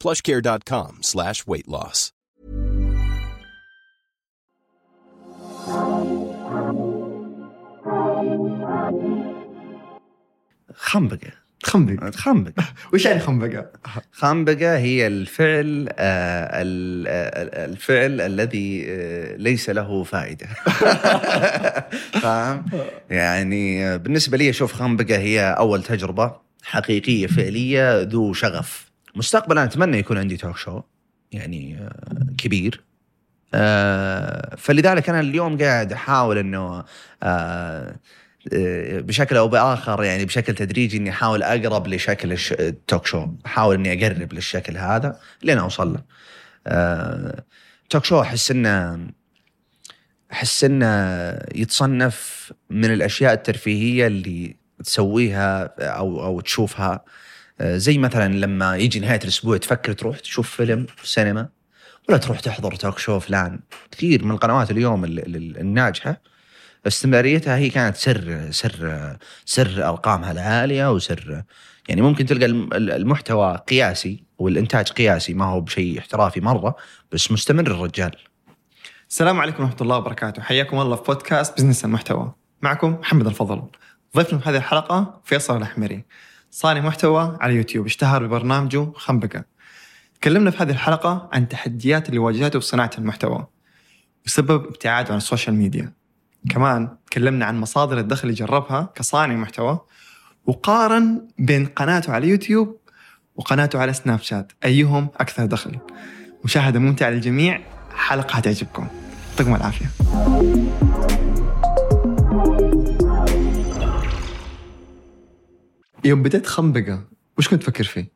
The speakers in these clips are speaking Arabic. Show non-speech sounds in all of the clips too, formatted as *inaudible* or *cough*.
plushcare.com slash weight loss. خنبقة خنبق *laughs* خنبقة وش يعني خنبقة؟ خنبقة هي الفعل آه، آه، الفعل الذي آه، ليس له فائدة *laughs* فاهم؟ يعني بالنسبة لي أشوف خنبقة هي أول تجربة حقيقية فعلية ذو شغف مستقبلا أتمنى يكون عندي توك شو يعني آه، كبير آه، فلذلك أنا اليوم قاعد أحاول أنه آه، بشكل أو بآخر يعني بشكل تدريجي إني أحاول أقرب لشكل التوك شو، أحاول إني أقرب للشكل هذا لين أوصل له. توك شو أحس إنه أحس إنه يتصنف من الأشياء الترفيهية اللي تسويها أو أو تشوفها زي مثلا لما يجي نهاية الأسبوع تفكر تروح تشوف فيلم في ولا تروح تحضر توك شو فلان. كثير من القنوات اليوم ال- ال- الناجحة استمراريتها هي كانت سر سر سر أرقامها العالية وسر يعني ممكن تلقى الم- المحتوى قياسي والإنتاج قياسي ما هو بشيء احترافي مرة بس مستمر الرجال. السلام عليكم ورحمة الله وبركاته. حياكم الله في بودكاست بزنس المحتوى. معكم محمد الفضل. ضيفنا في هذه الحلقة فيصل الأحمري. صانع محتوى على يوتيوب اشتهر ببرنامجه خنبقة. تكلمنا في هذه الحلقة عن التحديات اللي واجهته في صناعة المحتوى بسبب ابتعاده عن السوشيال ميديا. كمان تكلمنا عن مصادر الدخل اللي جربها كصانع محتوى وقارن بين قناته على يوتيوب وقناته على سناب شات. أيهم أكثر دخل؟ مشاهدة ممتعة للجميع حلقة هتعجبكم. يعطيكم العافية. يوم بديت خنبقة. وش كنت تفكر فيه؟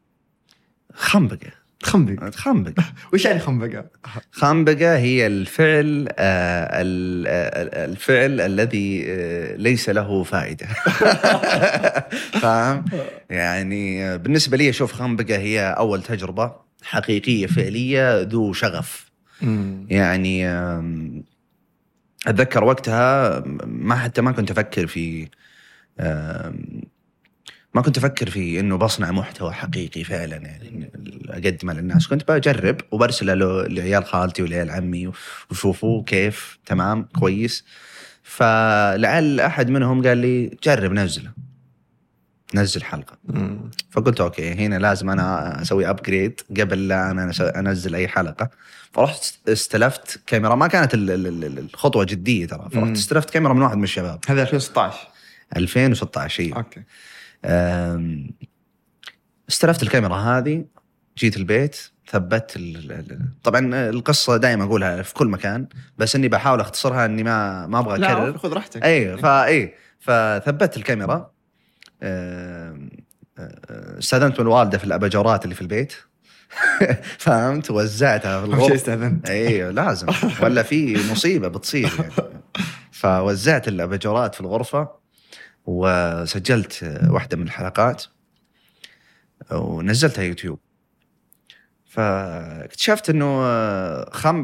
خنبقة. خنبقة. *laughs* خنبقة. *laughs* وش يعني خنبقة؟ خنبقة هي الفعل آه، ال- آه، الفعل الذي آه، ليس له فائدة. *laughs* فاهم؟ يعني بالنسبة لي أشوف خنبقة هي أول تجربة حقيقية فعلية ذو شغف. يعني أتذكر وقتها ما حتى ما كنت أفكر في ما كنت أفكر في إنه بصنع محتوى حقيقي فعلا يعني أقدمه للناس. كنت بجرب وبرسله له لعيال خالتي ولعيال عمي وشوفوا كيف. تمام كويس. فلعل أحد منهم قال لي جرب نزله. نزل حلقة. مم. فقلت okay هنا لازم أنا أسوي upgrade قبل لا أنا أنزل أي حلقة. فرحت استلفت كاميرا. ما كانت ال- ال- ال- الخطوة جدية ترى. فرحت استلفت كاميرا من واحد من الشباب. هذا 2016 2016 أيوه okay. استلفت الكاميرا هذه جيت البيت ثبت ال- ال- طبعا القصة دائما أقولها في كل مكان بس إني بحاول أختصرها إني ما ما أبغى أكرر. خذ راحتك. أيوه ف ف فثبت الكاميرا. أه، استأذنت من الوالده في الأباجورات اللي في البيت. *laughs* فهمت؟ وزعتها في الغرفة. استأذنت. أيوه لازم. ولا في مصيبة بتصير يعني. *laughs* فوزعت الأباجورات في الغرفة. وسجلت واحدة من الحلقات ونزلتها يوتيوب. فاكتشفت إنه خم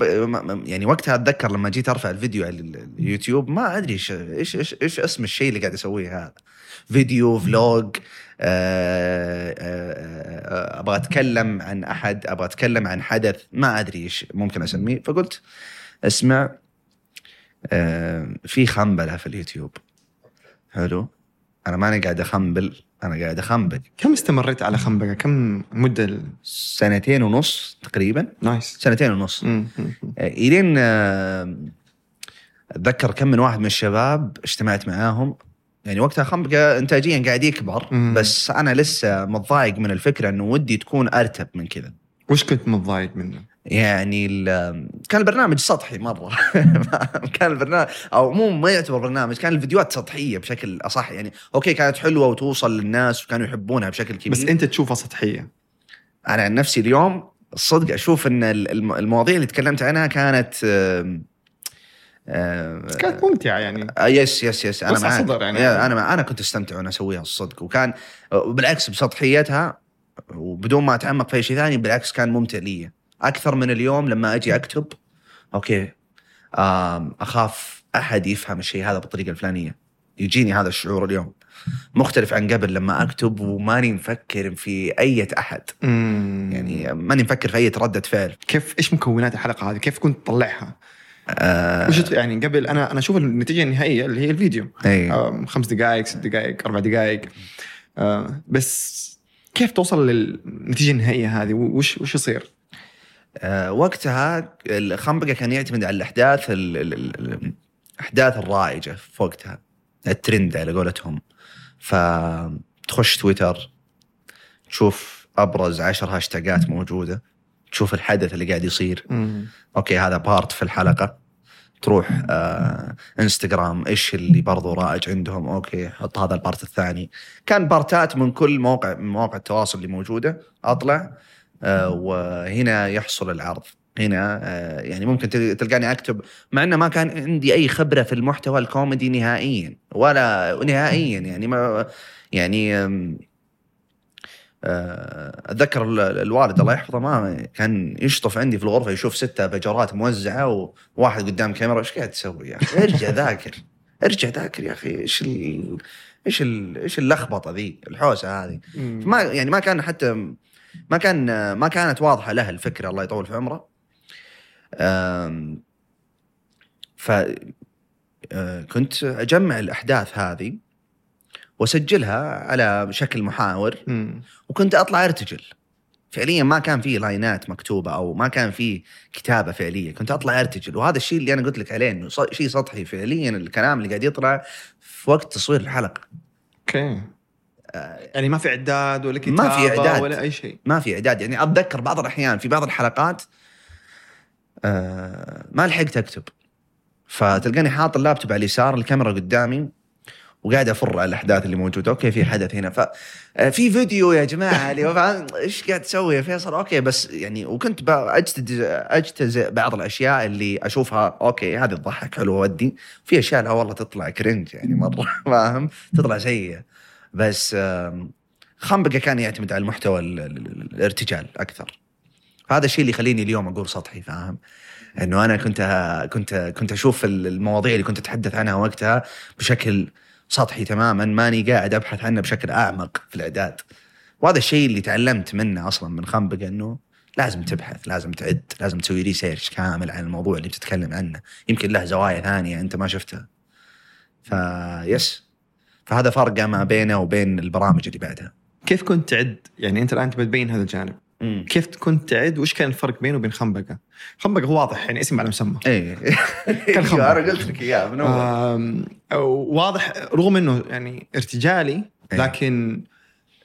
يعني وقتها أتذكر لما جيت أرفع الفيديو على اليوتيوب ما أدري إيش إيش إيش, اسم الشيء اللي قاعد أسويه هذا. فيديو فلوج آه، آه، آه، أبغى أتكلم عن أحد أبغى أتكلم عن حدث ما أدري إيش ممكن أسميه. فقلت اسمع في خنبله في اليوتيوب. حلو؟ أنا ماني قاعد أخنبل أنا قاعد اخنبق كم استمريت على خنبقة؟ كم مدة ال- سنتين ونص تقريبا نايس سنتين ونص مم. إلين آه، أتذكر كم من واحد من الشباب اجتمعت معاهم يعني وقتها خنبقة انتاجيا قاعد يكبر مم. بس أنا لسه متضايق من الفكرة إنه ودي تكون أرتب من كذا وش كنت متضايق منه؟ يعني كان البرنامج سطحي مرة. *laughs* كان البرنامج أو مو ما يعتبر برنامج كان الفيديوهات سطحية بشكل أصح. يعني okay كانت حلوة وتوصل للناس وكانوا يحبونها بشكل كبير. بس أنت تشوفها سطحية؟ أنا عن نفسي اليوم الصدق أشوف إن ال- الم- المواضيع اللي تكلمت عنها كانت كانت ممتعة يعني. آه، yes yes yes. أنا أقصد يعني. أنا أنا كنت أستمتع وأنا أسويها الصدق وكان بالعكس بسطحيتها وبدون ما أتعمق في شيء ثاني بالعكس كان ممتع لي. أكثر من اليوم لما أجي أكتب. okay. أخاف أحد يفهم الشيء هذا بالطريقة الفلانية. يجيني هذا الشعور اليوم. مختلف عن قبل لما أكتب وماني مفكر في أي أحد. مم. يعني ماني مفكر في أي ردة فعل. كيف إيش مكونات الحلقة هذه؟ كيف كنت تطلعها؟ آه. وش يعني قبل؟ أنا أنا أشوف النتيجة النهائية اللي هي الفيديو. إي. آم، خمس دقائق ست دقائق أربع دقائق. آه، بس كيف توصل للنتيجة النهائية هذه؟ وش وش يصير؟ آه، وقتها الخنبقه كان يعتمد على الأحداث ال- ال- ال- الأحداث الرائجة في وقتها الترند على قولتهم. فتخش تويتر تشوف أبرز عشر هاشتاجات موجودة تشوف الحدث اللي قاعد يصير. okay هذا part في الحلقة. تروح آه انستغرام إيش اللي برضو رائج عندهم؟ okay حط هذا ال part الثاني. كان بارتات من كل موقع من مواقع التواصل اللي موجودة. أطلع. وهنا يحصل العرض. هنا آه يعني ممكن تل- تلقاني أكتب مع إنه ما كان عندي أي خبرة في المحتوى الكوميدي نهائيا ولا نهائيا يعني ما يعني آه، أتذكر ال- الوالد الله يحفظه ما كان يشطف عندي في الغرفة يشوف ستة بجرات موزعة وواحد قدام كاميرا إيش قاعد تسوي يا أخي؟ ارجع ذاكر ارجع ذاكر يا أخي إيش ال... إيش ال... إيش اللخبطة ذي الحوسة هذه. ما يعني ما كان حتى ما كان ما كانت واضحة له الفكرة الله يطول في عمره. ف آه، كنت أجمع الأحداث هذه واسجلها على شكل محاور. وكنت أطلع أرتجل. فعليا ما كان في لاينات مكتوبة أو ما كان في كتابة فعلية. كنت أطلع أرتجل. وهذا الشيء اللي أنا قلت لك عليه إنه شيء سطحي فعليا. الكلام اللي قاعد يطلع في وقت تصوير الحلقة. okay. يعني ما في إعداد ولا كتابه ما في إعداد. ولا أي شيء. ما في إعداد. يعني أتذكر بعض الأحيان في بعض الحلقات آه ما لحقت أكتب. فتلقاني حاط اللابتوب على اليسار الكاميرا قدامي وقاعد أفر على الأحداث اللي موجودة. okay في حدث هنا. ف آه، في فيديو يا جماعة اللي إيش قاعد تسوي يا فيصل؟ okay بس يعني وكنت اجتز أجتزئ بعض الأشياء اللي أشوفها. okay هذه تضحك حلوة ودي. في أشياء لا والله تطلع cringe يعني مرة *laughs* فاهم؟ تطلع سيئة. بس خنبقة كان يعتمد على المحتوى ال- ال- ال- الارتجال أكثر. هذا الشيء اللي يخليني اليوم أقول سطحي فاهم؟ إنه أنا كنت كنت كنت أشوف ال- المواضيع اللي كنت أتحدث عنها وقتها بشكل سطحي تماما ماني قاعد أبحث عنه بشكل أعمق في الإعداد. وهذا الشيء اللي تعلمت منه أصلا من خنبقة إنه لازم تبحث لازم تعد لازم تسوي research كامل عن الموضوع اللي بتتكلم عنه. يمكن له زوايا ثانية أنت ما شفتها. ف yes فهذا فرق ما بينه وبين البرامج اللي بعدها. كيف كنت تعد؟ يعني انت الآن تبي تبين هذا الجانب. كيف كنت تعد؟ وش كان الفرق بينه وبين خنبقة؟ خنبقة هو واضح يعني اسم على مسمى. إيه. *laughs* كان خنبقة. *laughs* أنا قلت لك إياه من أول. واضح رغم إنه يعني ارتجالي إيه. لكن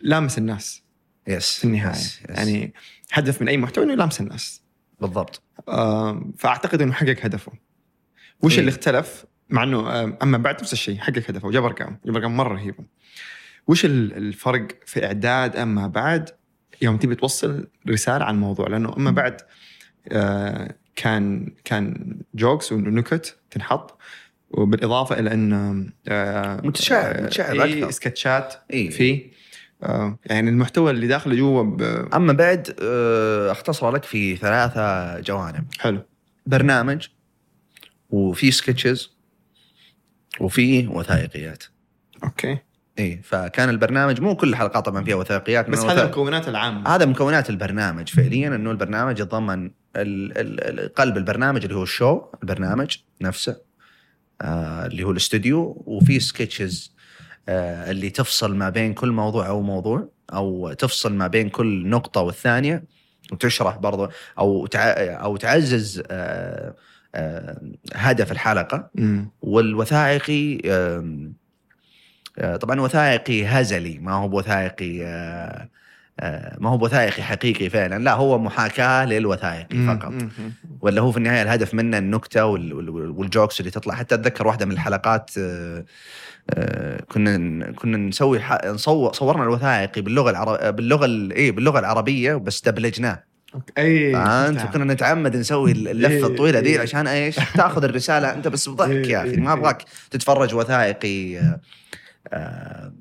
لامس الناس. yes في النهاية. yes، yes. يعني هدف من أي محتوى إنه يلامس الناس. بالضبط. فأعتقد إنه حقق هدفه. وش إيه. اللي اختلف؟ مع إنه أما بعد نفس الشيء حقق هدفه. وجاب أرقام. جاب أرقام مرة رهيبة. وش ال- الفرق في إعداد أما بعد؟ يوم تبي توصل رسالة عن الموضوع. لأنه أما بعد آه، كان كان جوكس ونكت تنحط. وبالإضافة إلى إن آه، متشعب- آه، متشعب إيه، أكثر. سكتشات إيه. فيه. آه، يعني المحتوى اللي داخله جوا ب- أما بعد اختصر لك في ثلاثة جوانب. حلو. برنامج وفي sketches وفي وثائقيات. okay. إي فكان البرنامج مو كل الحلقات طبعا فيها وثائقيات بس هذا المكونات العامه هذا مكونات البرنامج. فعليا إنه البرنامج يتضمن ال- ال- ال- قلب البرنامج اللي هو ال show البرنامج نفسه آه اللي هو الاستوديو وفي sketches آه، اللي تفصل ما بين كل موضوع أو موضوع أو تفصل ما بين كل نقطة والثانية وتشرح برضو أو تع- أو تعزز آه، هدف الحلقة. والوثائقي آه، طبعا وثائقي هزلي ما هو بوثائقي آه، آه، ما هو بوثائقي حقيقي فعلا لا هو محاكاة للوثائقي. فقط. ولا هو في النهاية الهدف منه النكتة وال- وال- والجوكس اللي تطلع حتى أتذكر واحدة من الحلقات كنا كنا نسوي نصور صورنا الوثائقي باللغة العرب باللغة ال- إيه باللغة العربية بس دبلجناه. أي فأنت شفتها. كنا نتعمد نسوي اللفة الطويلة ذي. عشان إيش؟ تأخذ الرسالة أنت بس بضحك يا أخي ما. أبغاك تتفرج وثائقي آه، آه،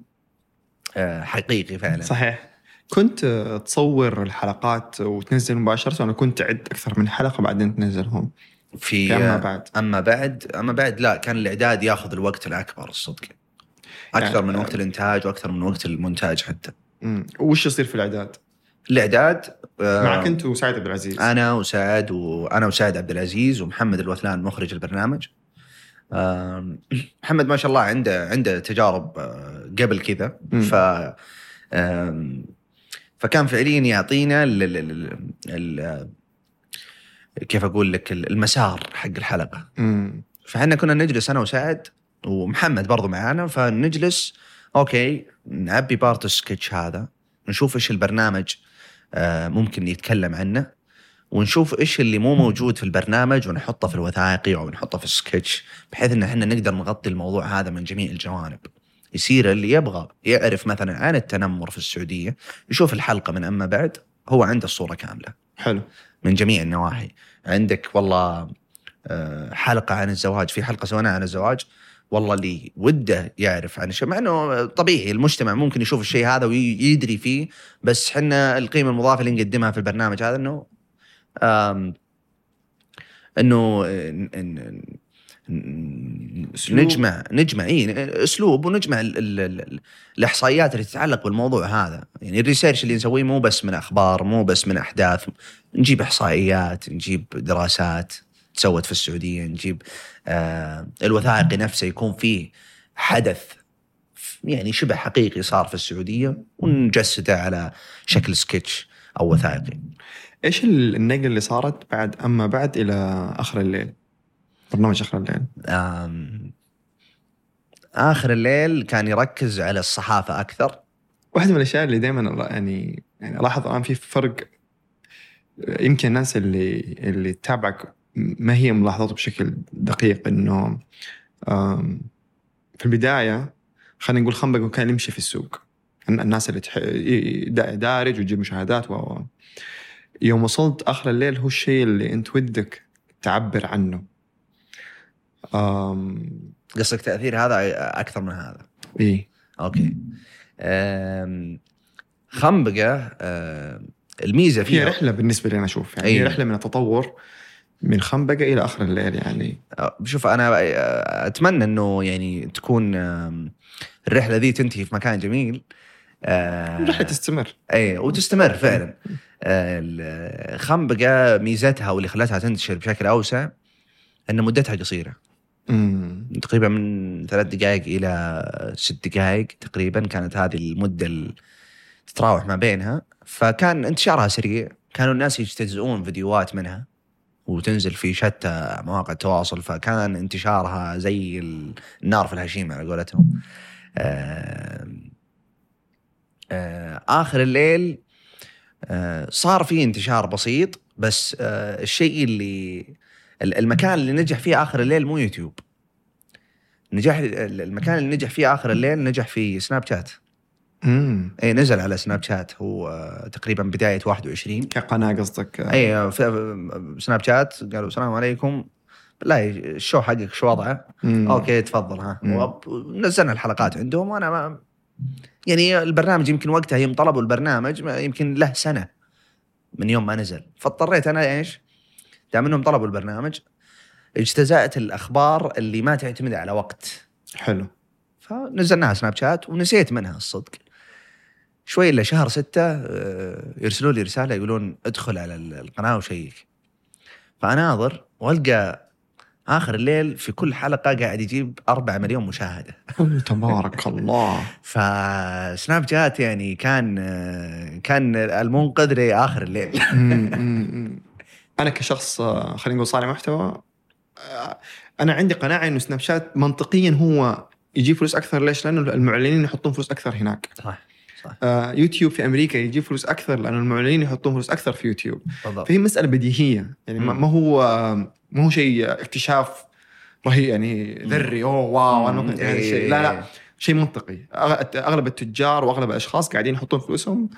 آه، حقيقي فعلا صحيح كنت تصور الحلقات وتنزل مباشرة ولا كنت تعد أكثر من حلقة بعدين تنزلهم في في أما آه، بعد أما بعد أما بعد لا كان الإعداد ياخذ الوقت الأكبر الصدق أكثر يعني- من وقت الإنتاج وأكثر من وقت المونتاج حتى. وش يصير في الإعداد؟ الإعداد آه، معك أنت وسعيد عبد العزيز أنا وسعد وأنا وسعد عبد العزيز ومحمد الوثلان مخرج البرنامج محمد ما شاء الله عنده عنده تجارب آه، قبل كذا. ف فكان فعليا يعطينا ال ال ال ال كيف أقول لك المسار حق الحلقة مم. فإحنا كنا نجلس أنا وسعد ومحمد برضو معانا فنجلس okay نعبي part ال sketch هذا نشوف إيش البرنامج آه، ممكن يتكلم عنه. ونشوف إيش اللي مو موجود في البرنامج ونحطه في الوثائقي أو نحطه في السكتش بحيث إن إحنا نقدر نغطي الموضوع هذا من جميع الجوانب. يصير اللي يبغى يعرف مثلا عن التنمر في السعودية يشوف الحلقة من أما بعد هو عنده الصورة كاملة. حلو. من جميع النواحي. عندك والله آه، حلقة عن الزواج في حلقة سويناها عن الزواج. والله اللي وده يعرف عن الشيء مع إنه طبيعي المجتمع ممكن يشوف الشيء هذا ويدري فيه بس حنا القيمة المضافة اللي نقدمها في البرنامج هذا إنه إنه. نجمع نجمع اي أسلوب. ونجمع ال ال ال الإحصائيات اللي تتعلق بالموضوع هذا. يعني الريسيرش اللي نسويه مو بس من أخبار مو بس من أحداث. نجيب إحصائيات نجيب دراسات. تسوت في السعودية نجيب آه الوثائقي نفسه يكون فيه حدث يعني شبه حقيقي صار في السعودية ونجسده على شكل سكتش أو وثائقي. إيش ال- النقلة اللي صارت بعد أما بعد إلى آخر الليل؟ برنامج آخر الليل. آخر الليل كان يركز على الصحافة أكثر. واحدة من الأشياء اللي دائما يعني يعني الاحظ الآن في فرق يمكن الناس اللي اللي تتابعك ما هي ملاحظاته بشكل دقيق إنه في البداية خلينا نقول خنبق كان يمشي في السوق. الن- الناس اللي تح... دارج وتجيب مشاهدات و يوم وصلت آخر الليل هو الشيء اللي أنت ودك تعبر عنه. آم... قصدك تأثير هذا أكثر من هذا؟ إيه أوكي. آم، خنبقة آم، الميزة هي فيها رحلة بالنسبة لي أنا أشوف يعني هي أي. رحلة من التطور. من خنبقه إلى آخر الليل يعني. آه، شوف أنا آه، أتمنى إنه يعني تكون الرحلة ذي تنتهي في مكان جميل. آه، رحلة تستمر. اي وتستمر فعلا. الخنبقه ميزتها واللي خلتها تنتشر بشكل أوسع إن مدتها قصيرة. امم تقريبا من ثلاث دقائق إلى ست دقائق تقريبا كانت هذه المدة اللي تتراوح ما بينها. فكان انتشارها سريع. كانوا الناس يجتزئون فيديوهات منها. وتنزل في شتى مواقع التواصل فكان انتشارها زي ال- النار في الهشيم على قولتهم. آم، آه، آخر الليل آه، صار في انتشار بسيط بس آه، الشيء اللي ال- المكان اللي نجح فيه آخر الليل مو يوتيوب. نجح ال- المكان اللي نجح فيه آخر الليل نجح في سناب شات. امم اي نزل على سناب شات هو آه، تقريبا بداية 21 كقناة قصدك. اي في سناب شات قالوا السلام عليكم. لا ال show حقك شو وضعه؟ okay تفضل ها. نزلنا الحلقات عندهم وأنا ما يعني البرنامج يمكن وقتها يوم طلبوا البرنامج يمكن له سنة من يوم ما نزل. فاضطريت أنا إيش؟ دام إنهم طلبوا البرنامج اجتزأت الأخبار اللي ما تعتمد على وقت. حلو. فنزلناها سناب شات ونسيت منها الصدق. شوي الا شهر ستة آه، يرسلوا لي رسالة يقولون ادخل على ال- القناة وشيك فاناظر وألقى آخر الليل في كل حلقة قاعد يجيب 4 مليون مشاهدة تبارك *laughs* الله فسناب شات يعني كان كان المنقذ لآخر الليل. أنا كشخص آه، خلينا نقول صانع محتوى آه، أنا عندي قناعة إنه سناب شات منطقيا هو يجيب فلوس أكثر ليش؟ لأنه المعلنين يحطون فلوس أكثر هناك. صح آه، يوتيوب في أمريكا يجيب فلوس أكثر لأنه المعلنين يحطون فلوس أكثر في يوتيوب. بالضبط. فهي مسألة بديهية. يعني ما هو ما هو شيء اكتشاف رهيب يعني ذري أوه واو أنا ممكن هذا الشيء لا لا شيء منطقي. أغلب التجار وأغلب الأشخاص قاعدين يحطون فلوسهم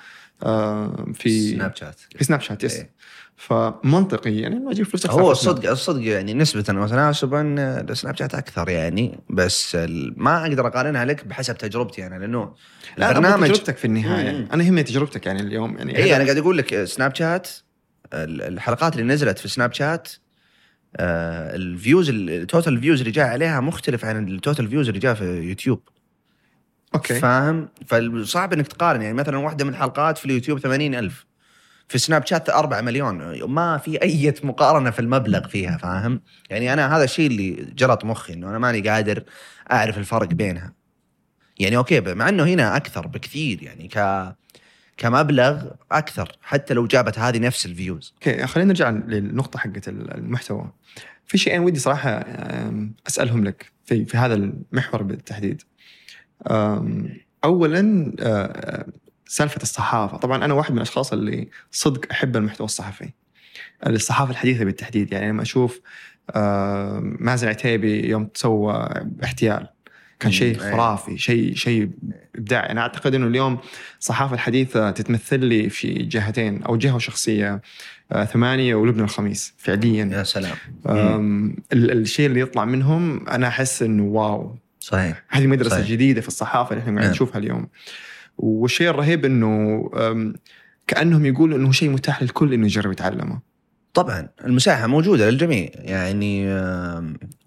آه، في سناب شات. في سناب شات yes إيه. فمنطقي يعني ما أجيب فلوس أكثر هو سناب. الصدق الصدق يعني نسبة وتناسبا السناب شات أكثر يعني بس ما أقدر أقارنها لك بحسب تجربتي أنا لأنه لا البرنامج تجربتك في النهاية مم. أنا يهمني تجربتك يعني اليوم يعني اي أنا قاعد أقول لك سناب شات ال- الحلقات اللي نزلت في سناب شات آه، ال views ال total views اللي جاء عليها مختلف عن ال total views اللي جاء في يوتيوب okay فاهم فصعب إنك تقارن يعني مثلا واحدة من الحلقات في اليوتيوب 80 ألف في سناب شات 4 مليون. ما في أي مقارنة في المبلغ فيها فاهم؟ يعني أنا هذا الشيء اللي جلط مخي إنه أنا ماني قادر أعرف الفرق بينها. يعني okay مع إنه هنا أكثر بكثير يعني ك كمبلغ أكثر حتى لو جابت هذه نفس ال views. okay خلينا نرجع للنقطة حقت المحتوى. في شيئين ودي صراحة أسألهم لك في في هذا المحور بالتحديد. اولا أه، سالفة الصحافة. طبعا أنا واحد من الأشخاص اللي صدق أحب المحتوى الصحفي. الصحافة الحديثة بالتحديد يعني لما أشوف أه، مازن عتيبي يوم سوى احتيال كان شيء مم، أي. خرافي شيء شيء إبداعي. أنا أعتقد إنه اليوم الصحافة الحديثة تتمثل لي في جهتين أو جهة وشخصيه آه، ثمانية ولبنى الخميس فعليا. يا سلام. الشيء اللي يطلع منهم أنا أحس إنه واو. صحيح. هذه مدرسة صحيح. جديدة في الصحافة اللي إحنا قاعد نعم. نشوفها اليوم. والشيء الرهيب إنه كأنهم يقولوا إنه شيء متاح للكل إنه يجرب يتعلمه. طبعا المساحة موجودة للجميع. يعني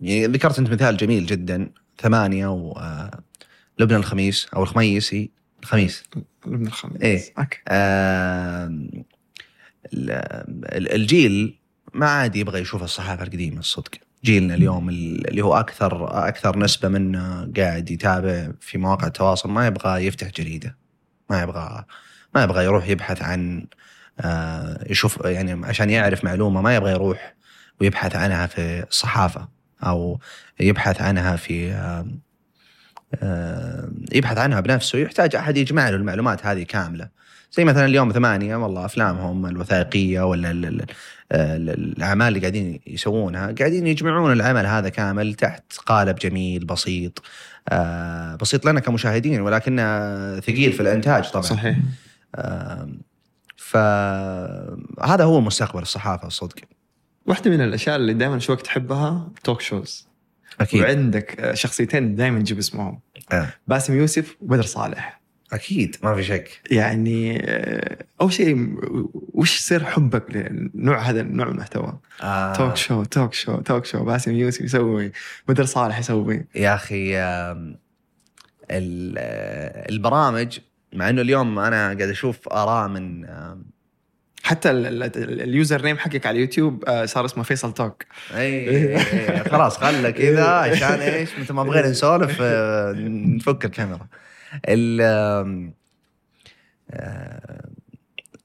يعني ذكرت أنت مثال جميل جدا ثمانية ولبنى الخميس أو الخميس هي الخميس. لبنى الخميس إيه. أوكي. ال- الجيل ما عاد يبغى يشوف الصحافة القديمة الصدق. جيلنا اليوم اللي هو أكثر أكثر نسبة منه قاعد يتابع في مواقع التواصل ما يبغى يفتح جريدة ما يبغى ما يبغى يروح يبحث عن آه، يشوف يعني عشان يعرف معلومة ما يبغى يروح ويبحث عنها في الصحافة أو يبحث عنها في يبحث عنها بنفسه يحتاج أحد يجمع له المعلومات هذه كاملة. زي مثلا اليوم ثمانية والله أفلامهم الوثائقية ولا ال- ال- ال- الأعمال اللي قاعدين يسوونها قاعدين يجمعون العمل هذا كامل تحت قالب جميل بسيط آه، بسيط لنا كمشاهدين ولكنه ثقيل في الإنتاج طبعا. صحيح. فهذا هو مستقبل الصحافة الصدق. واحدة من الأشياء اللي دائما اشوفك تحبها؟ توك شوز أكيد. وعندك شخصيتين دائما تجيب اسمهم. آه. باسم يوسف وبدر صالح. أكيد ما في شك. يعني آه، أول شيء وش سر حبك لنوع هذا النوع من المحتوى؟ آه. talk show talk show talk show باسم يوسف يسوي بدر صالح يسوي. يا أخي آه، البرامج مع إنه اليوم أنا قاعد أشوف آراء من حتى ال- ال- ال- ال username حقك على اليوتيوب آه، صار اسمه فيصل توك إي خلاص خله كذا عشان إيش؟ متى ما بغينا نسولف نفك الكاميرا.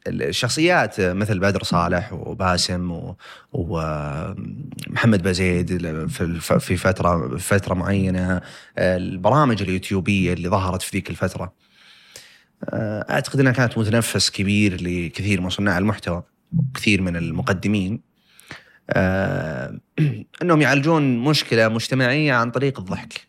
الشخصيات مثل بدر صالح وباسم ومحمد بزيد في فترة فترة معينة البرامج اليوتيوبية اللي ظهرت في ذيك الفترة. آه، أعتقد إنها كانت متنفس كبير لكثير من صناع المحتوى كثير من المقدمين. آه، *clears throat* إنهم يعالجون مشكلة مجتمعية عن طريق الضحك.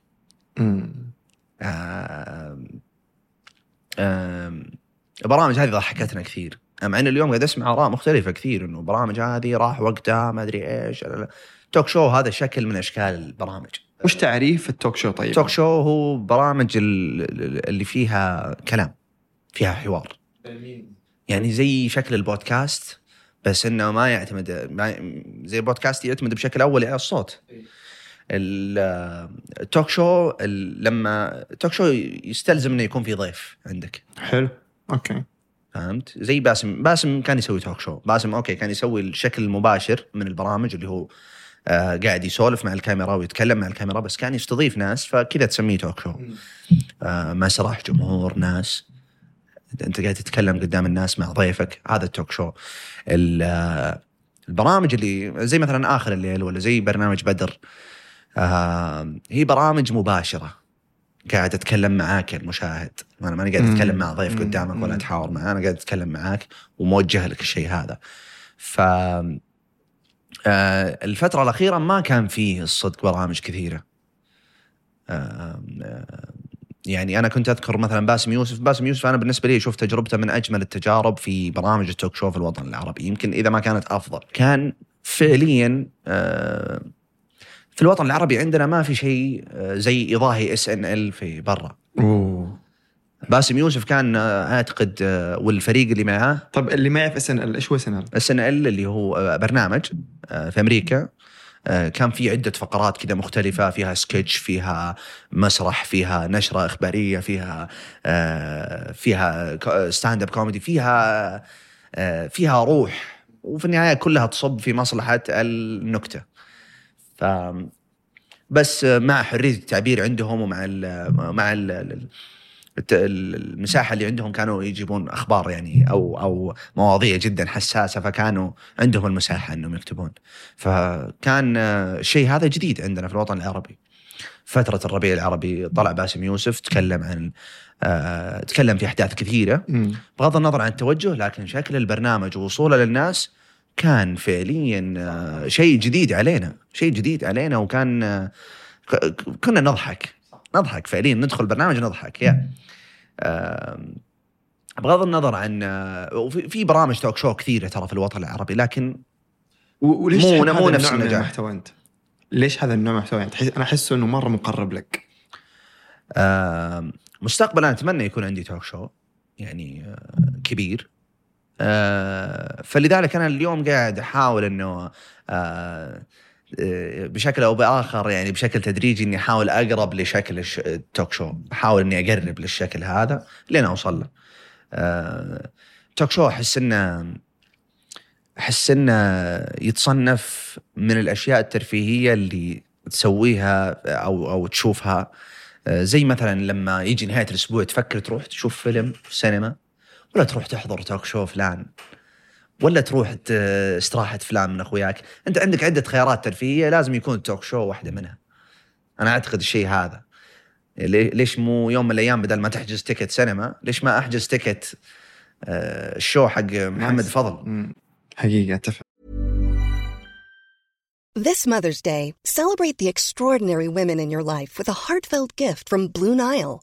البرامج هذه ضحكتنا كثير مع ان اليوم قاعد أسمع أراء مختلفة كثير إنه البرامج هذه راح وقتها ما أدري إيش. توك شو هذا شكل من أشكال البرامج وش تعريف التوك شو طيب؟ توك شو هو برامج ال- اللي فيها كلام فيها حوار يعني زي شكل البودكاست بس إنه ما يعتمد زي البودكاست يعتمد بشكل اولي على الصوت ال- ال talk show ال- لما ال talk show يستلزم إنه يكون في ضيف عندك. حلو. okay. فهمت؟ زي باسم باسم كان يسوي talk show باسم okay كان يسوي الشكل المباشر من البرامج اللي هو آه قاعد يسولف مع الكاميرا ويتكلم مع الكاميرا بس كان يستضيف ناس فكذا تسميه talk show آه مسرح جمهور ناس. أنت قاعد تتكلم قدام الناس مع ضيفك هذا التوك شو ال- آه، البرامج اللي زي مثلا آخر الليل ولا زي برنامج بدر. آه هي برامج مباشرة. قاعد أتكلم معاك المشاهد. أنا ماني قاعد. أتكلم مع ضيف. قدامك ولا. أتحاور معاه. أنا قاعد أتكلم معاك وموجه لك الشيء هذا. ف آه، الفترة الأخيرة ما كان فيه الصدق برامج كثيرة. يعني أنا كنت أذكر مثلا باسم يوسف. باسم يوسف أنا بالنسبة لي أشوف تجربته من أجمل التجارب في برامج ال talk show في الوطن العربي. يمكن إذا ما كانت أفضل. كان فعليا آه، في الوطن العربي عندنا ما في شيء آه، زي يضاهي SNL في برا. أوه. باسم يوسف كان آه، أعتقد آه، والفريق اللي معاه. طب اللي ما يعرف إس إن إل إيش هو إس إن إل؟ إس إن إل اللي هو برنامج في أمريكا. كان في عدة فقرات كذا مختلفة فيها سكتش فيها مسرح فيها نشرة إخبارية فيها فيها stand-up comedy فيها فيها روح. وفي النهاية كلها تصب في مصلحة النكتة. ف بس مع حرية التعبير عندهم ومع ال مع ال الت- المساحة اللي عندهم كانوا يجيبون أخبار يعني أو أو مواضيع جدا حساسة فكانوا عندهم المساحة إنهم يكتبون. فكان الشيء هذا جديد عندنا في الوطن العربي. فترة الربيع العربي طلع باسم يوسف تكلم عن آه، تكلم في أحداث كثيرة. بغض النظر عن التوجه لكن شكل البرنامج ووصوله للناس كان فعليا آه، شيء جديد علينا شيء جديد علينا وكان آه، كنا نضحك نضحك فعليا ندخل برنامج نضحك يا بغض النظر عن آه، في برامج توك شو كثيرة ترى في الوطن العربي لكن وليش مو- مو هذا نفس النوع من النجاح. المحتوى أنت؟ ليش هذا النوع من المحتوى يعني تحس أنا احسه إنه مرة مقرب لك مستقبلا أتمنى يكون عندي توك شو يعني كبير فلذلك أنا اليوم قاعد أحاول إنه آه، آه، بشكل أو بآخر يعني بشكل تدريجي إني أحاول أقرب لشكل التوك شو أحاول إني أقرب للشكل هذا لين أوصل له. آه، توك شو أحس إنه أحس إنه يتصنف من الأشياء الترفيهية اللي تسويها أو أو تشوفها. آه، زي مثلا لما يجي نهاية الأسبوع تفكر تروح تشوف فيلم في السينما ولا تروح تحضر توك شو فلان ولا تروح استراحة فلان من أخوياك أنت عندك عدة خيارات ترفيهية لازم يكون التوك شو واحدة منها أنا أعتقد الشيء هذا لي- ليش مو يوم من الأيام بدل ما تحجز تيكت سينما ليش ما أحجز تيكت آه، الشو حق محمد. فضل. حقيقة أتفق This Mother's Day, celebrate the extraordinary women in your life with a heartfelt gift from Blue Nile.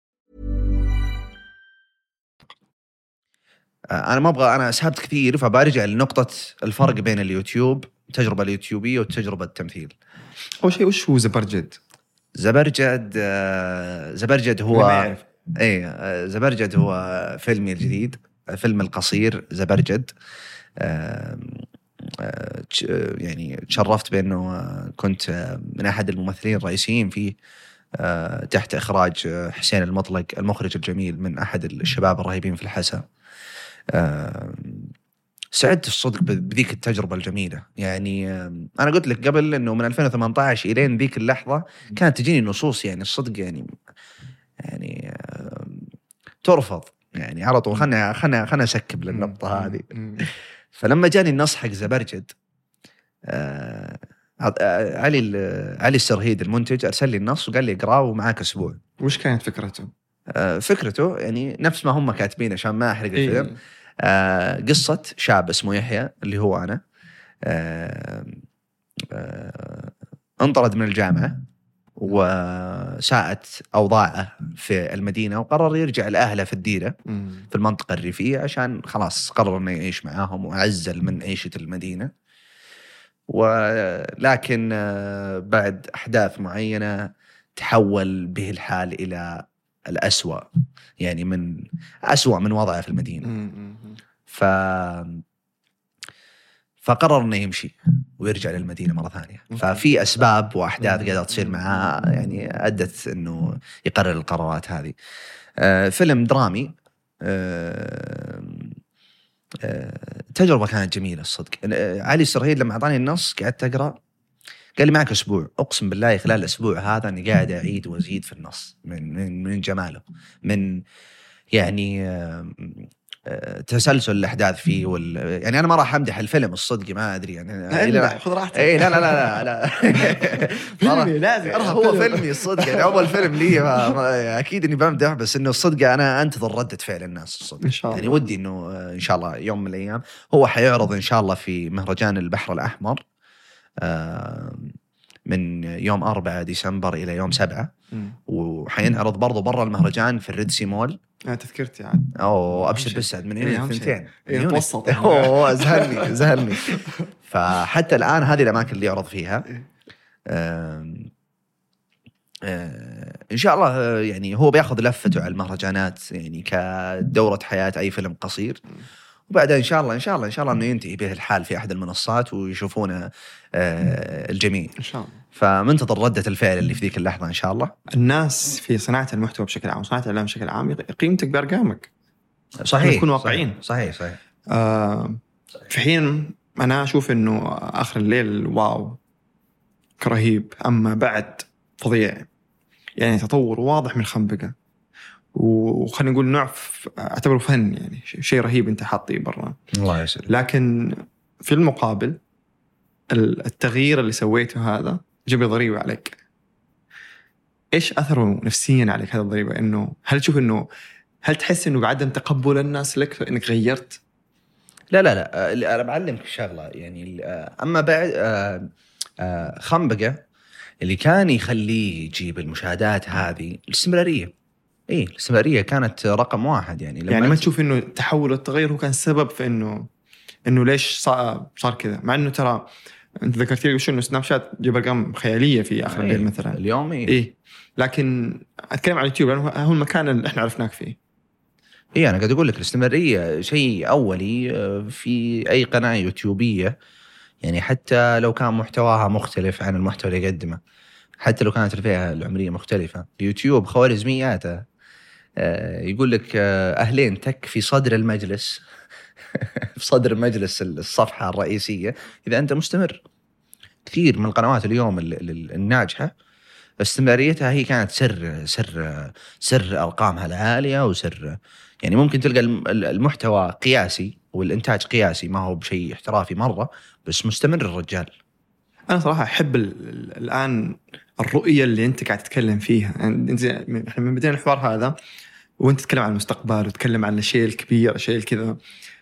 أنا ما أبغى أنا اسهبت كثير فبرجع لنقطة الفرق بين اليوتيوب التجربه اليوتيوبية والتجربه التمثيل أول شيء وش هو زبرجد؟ زبرجد آه، زبرجد هو. اي آه، زبرجد هو فيلمي الجديد الفيلم القصير زبرجد آه، آه، آه، يعني تشرفت بأنه آه، كنت آه، من أحد الممثلين الرئيسيين فيه آه، تحت إخراج آه، حسين المطلق المخرج الجميل من أحد الشباب الرهيبين في الحسا آه، سعدت الصدق بذيك التجربة الجميلة. يعني أنا قلت لك قبل إنه من 2018 إلين ذيك اللحظة كانت تجيني نصوص يعني الصدق يعني يعني ترفض. يعني على طول خلنا خلنا خلنا أسكب للنقطه هذه. فلما جاني النص حق زبرجد آه آه، علي علي السرهيد المنتج أرسل لي النص وقال لي اقرأه ومعاك أسبوع. وش كانت فكرته؟ آه، فكرته يعني نفس ما هم كاتبين عشان ما أحرق إيه. الفيلم آه، قصة شاب اسمه يحيى اللي هو أنا آه، آه، انطرد من الجامعة وساءت أوضاعه في المدينة وقرر يرجع لأهله في الديرة. في المنطقة الريفيه عشان خلاص قرر إنه يعيش معاهم وعزل من عيشة المدينة ولكن آه، بعد أحداث معينة تحول به الحال إلى الأسوأ يعني من أسوأ من وضعه في. مم. ف فقرر إنه يمشي ويرجع للمدينة مرة ثانية. ففي أسباب وأحداث قاعدة تصير معاه يعني أدت إنه يقرر القرارات هذه. آه، فيلم درامي آه، آه، تجربة كانت جميلة الصدق. علي السرهيد لما أعطاني النص قعدت أقرأ. قال لي معك أسبوع أقسم بالله خلال الأسبوع هذا اني قاعد أعيد وأزيد في النص من من من جماله من يعني آه، تسلسل الأحداث فيه وال... يعني أنا ما راح أمدح الفيلم الصدق ما أدري يعني لا، امدح، خذ راحتك. إي لا لا لا لا, لا. *laughs* فيلمي، لازم، أرهب هو فيلم. فيلمي الصدق يعني أول فيلم لي ما- ما- أكيد إني بمدح بس إنه الصدق أنا أنتظر ردة فعل الناس الصدق إن شاء الله. يعني ودي إنه آه، إن شاء الله يوم من الأيام هو حيعرض إن شاء الله في مهرجان البحر الأحمر من يوم 4 ديسمبر إلى يوم 7 مم. وحينعرض برضو برا المهرجان في ال Red Sea Mall. آه، تذكرتي عاد. أو أهم أبشر من إيه، إيه، من يونيو. توسط. أوه زهلني *laughs* زهلني. فحتى الآن هذه الأماكن اللي يعرض فيها إيه. آه، إن شاء الله آه، يعني هو بياخذ لفته على المهرجانات يعني كدورة حياة أي فيلم قصير. وبعدها إن شاء الله إن شاء الله إن شاء الله إنه ينتهي به الحال في أحد المنصات ويشوفونه الجميع إن شاء الله. فمنتظر ردة الفعل اللي في ذيك اللحظة إن شاء الله. الناس في صناعة المحتوى بشكل عام وصناعه الإعلام بشكل عام قيمتك بأرقامك. صحيح نكون واقعيين. صحيح صحيح. آه في حين أنا أشوف إنه آخر الليل واو رهيب. أما بعد فظيع. يعني تطور واضح من الخنبقه وخلينا نقول نوع أعتبره فن يعني شيء رهيب أنت حاطيه برا. الله يسلمك. لكن في المقابل ال- التغيير اللي سويته هذا جاب لي ضريبة عليك. إيش أثره نفسيا عليك هذا الضريبة؟ إنه هل تشوف إنه هل تحس إنه بعدم تقبل الناس لك إنك غيرت؟ لا لا لا. آه، أنا بعلمك شغلة. يعني آه، أما بعد آه، خنبقة اللي كان يخليه يجيب المشاهدات هذه الاستمرارية. إي الاستمرارية كانت رقم واحد. يعني لما يعني ما تشوف إنه التحول والتغير هو كان سبب في إنه إنه ليش صار, صار كذا؟ مع إنه ترى انت ذكرت لي شو إنه سناب شات جاب أرقام خيالية في آخر الليل إيه، مثلا. اليوم اي إيه. لكن أتكلم عن اليوتيوب لأنه هو المكان اللي إحنا عرفناك فيه. اي أنا قاعد أقول لك الاستمرارية شيء أولي آه، في أي قناة يوتيوبية. يعني حتى لو كان محتواها مختلف عن المحتوى اللي يقدمه. حتى لو كانت الفئة العمرية مختلفة. اليوتيوب خوارزمياته. آه، يقول لك آه، أهلين تك في صدر المجلس. *laughs* في صدر مجلس الصفحة الرئيسية. إذا أنت مستمر كثير من القنوات اليوم ال- ال- الناجحة استمراريتها هي كانت سر سر سر أرقامها العالية وسر يعني ممكن تلقى الم- المحتوى قياسي والإنتاج قياسي ما هو بشيء احترافي مرة بس مستمر الرجال. أنا صراحة أحب ال- ال- الآن الرؤية اللي أنت قاعد تتكلم فيها. يعني انت إحنا من بدينا الحوار هذا وأنت تتكلم عن المستقبل وتتكلم عن الشيء الكبير الشيء الكذا. و-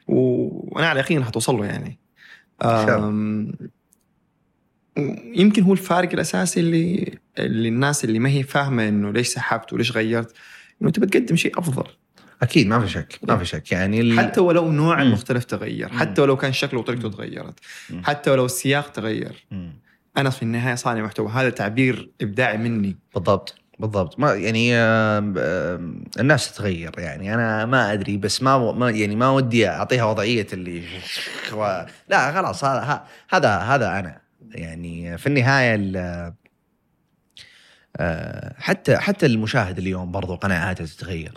وأنا على يقين حتوصل له يعني. يمكن هو الفارق الأساسي اللي اللي الناس اللي ما هي فاهمة إنه ليش سحبت وليش غيرت إنه تبي تقدم شيء أفضل. أكيد ما في شك ما في شك. يعني ال- حتى ولو نوع مم. المختلف تغير حتى ولو كان شكله وطريقته تغيرت مم. حتى ولو السياق تغير. مم. أنا في النهاية صانع محتوى هذا تعبير إبداعي مني. بالضبط. بالضبط. ما يعني آم، الناس تتغير يعني. أنا ما أدري بس ما يعني ما ودي أعطيها وضعية اللي. *laughs* لا خلاص هذا هذا هذا أنا. يعني في النهاية ال- آه، حتى حتى المشاهد اليوم برضو قناعاته تتغير.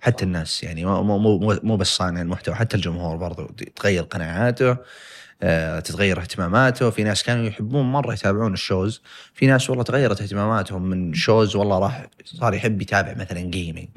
حتى الناس يعني مو مو مو, بس صانع المحتوى حتى الجمهور برضو تتغير قناعاته. آه، تتغير اهتماماته في ناس كانوا يحبون مرة يتابعون الشوز. في ناس والله تغيرت اهتماماتهم من shows والله راح صار يحب يتابع مثلا gaming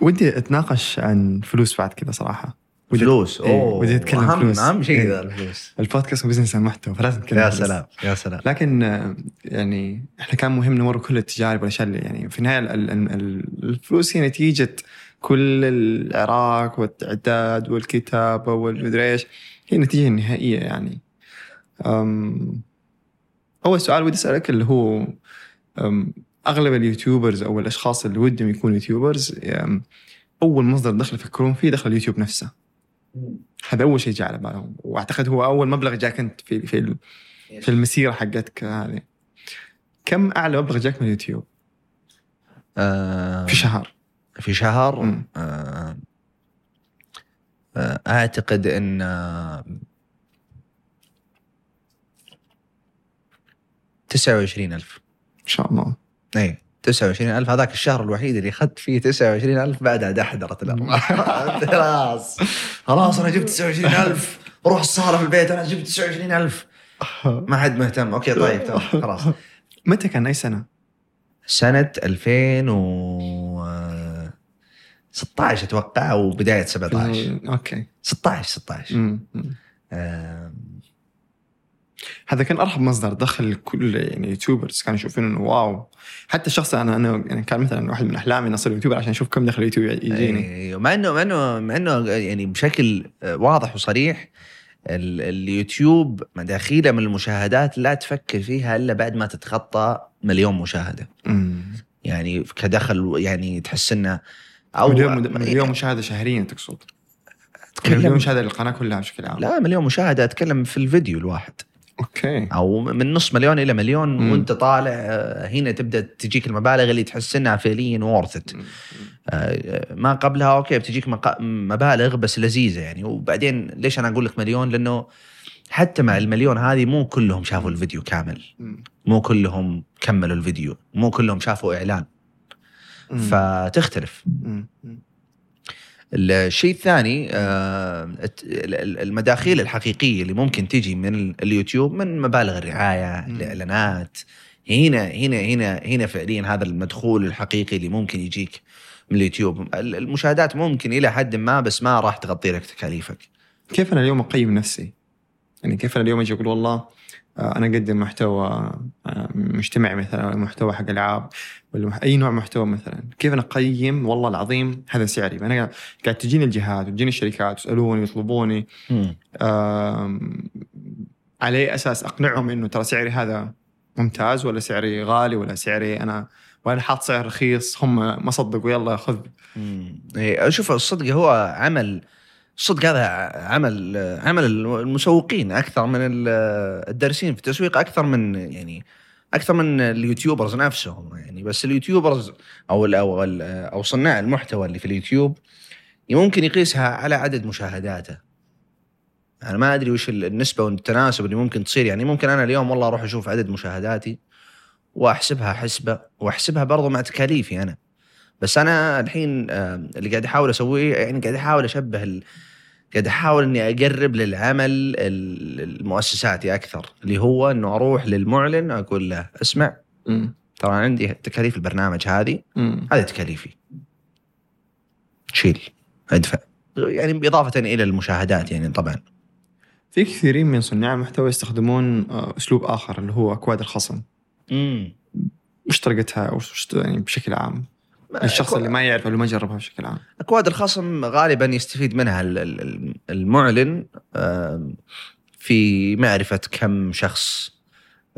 ودي أتناقش عن فلوس بعد كذا صراحة. ودي- فلوس؟ إيه، أوه ودي أتكلم اهم فلوس. أهم شيء إيه. ذا الفلوس. البودكاست business عن محتوى فلازم نتكلم يا. سلام يا سلام. لكن آه، يعني إحنا كان مهم نمر كل التجارب والأشياء اللي يعني في النهاية ال- ال- ال- الفلوس هي نتيجة كل العرق والتعداد والكتابة والمدري إيش. هي النتيجه النهائيه يعني. أم أول سؤال ودي أسألك اللي هو أم أغلب ال YouTubers أو الأشخاص اللي ودهم يكونوا YouTubers أم، أول مصدر دخل يفكرون فيه دخل اليوتيوب نفسه. هذا أول شيء جاء على بالهم. وأعتقد هو أول مبلغ جاك أنت في في في المسيرة حقتك هذه. كم أعلى مبلغ جاك من اليوتيوب؟ آه في شهر. في شهر؟ آه أعتقد أن آه 29000 إن شاء الله. اي 29000 هذاك الشهر الوحيد اللي أخذت فيه 29000 بعدها دحدرت الارباح خلاص. خلاص أنا جبت 29000 روح الصالة في البيت أنا جبت 29000 ما حد مهتم. أوكي طيب تمام خلاص. *laughs* متى كان؟ أي سنة؟ سنة 2016 أتوقع وبداية 17 okay. 16 16 مم. هذا كان أرحب مصدر دخل كل يعني YouTubers كانوا يشوفون إنه wow. حتى الشخص أنا أنا يعني كان مثلا واحد من أحلامي اني أصير YouTuber عشان أشوف كم دخل اليوتيوب يجيني. أيوه، مع إنه مع إنه مع إنه يعني بشكل آه، واضح وصريح ال- اليوتيوب مداخيله من المشاهدات لا تفكر فيها إلا بعد ما تتخطى مليون مشاهدة. مم. يعني كدخل يعني تحس إنه أو مليون مليون مشاهدة شهريا تقصد. أتكلم- مليون مشاهدة للقناة كلها بشكل عام. لا مليون مشاهدة أتكلم في الفيديو الواحد. okay. أو من نص مليون إلى مليون مم. وأنت طالع آه، هنا تبدأ تجيك المبالغ اللي تحس انها فعليا worth it ما قبلها okay بتجيك مبالغ بس لذيذة يعني. وبعدين ليش أنا أقول لك مليون؟ لأنه حتى مع المليون هذه مو كلهم شافوا الفيديو كامل. مو كلهم كملوا الفيديو. مو كلهم شافوا إعلان. فتختلف. الشيء الثاني آه، المداخيل الحقيقية اللي ممكن تجي من ال- اليوتيوب من مبالغ الرعاية. الإعلانات. هنا هنا هنا هنا فعليا هذا المدخول الحقيقي اللي ممكن يجيك من اليوتيوب. ال- المشاهدات ممكن إلى حد ما بس ما راح تغطي لك تكاليفك. كيف أنا اليوم أقيم نفسي؟ يعني كيف أنا اليوم أجي أقول والله آه، أنا أقدم محتوى آه، مجتمعي مثلا محتوى حق ألعاب. ولا أي نوع محتوى مثلا، كيف أنا اقيم والله العظيم هذا سعري؟ أنا قاعد- تجيني الجهات وتجيني الشركات يسالوني يطلبوني على أي أساس أقنعهم إنه ترى سعري هذا ممتاز ولا سعري غالي ولا سعري أنا وأنا حاط سعر رخيص هم ما صدقوا يلا خذ. إيه، شوف الصدق هو عمل الصدق هذا عمل عمل المسوقين أكثر من ال- الدارسين في التسويق أكثر من يعني أكثر من ال YouTubers نفسهم يعني بس ال YouTubers أو أو أو صناع المحتوى اللي في اليوتيوب ممكن يقيسها على عدد مشاهداته أنا ما أدري وش النسبة والتناسب اللي ممكن تصير يعني ممكن أنا اليوم والله أروح أشوف عدد مشاهداتي وأحسبها حسبة وأحسبها برضو مع تكاليفي أنا بس أنا الحين آه، اللي قاعد أحاول أسويه يعني قاعد أحاول أشبه. قاعد أحاول إني أقرب للعمل ال- المؤسساتي أكثر اللي هو إنه أروح للمعلن أقول له اسمع. ترى عندي تكاليف البرنامج هذه. هذه تكاليفي. شيل أدفع. يعني باضافه إلى المشاهدات يعني طبعا. في كثيرين من صناع المحتوى يستخدمون آه، أسلوب آخر اللي هو أكواد الخصم. امم وش طريقتها؟ وش يعني بشكل عام؟ الشخص اللي ما يعرف اللي ما جربها بشكل عام. أكواد الخصم غالبا يستفيد منها ال- ال- المعلن في معرفة كم شخص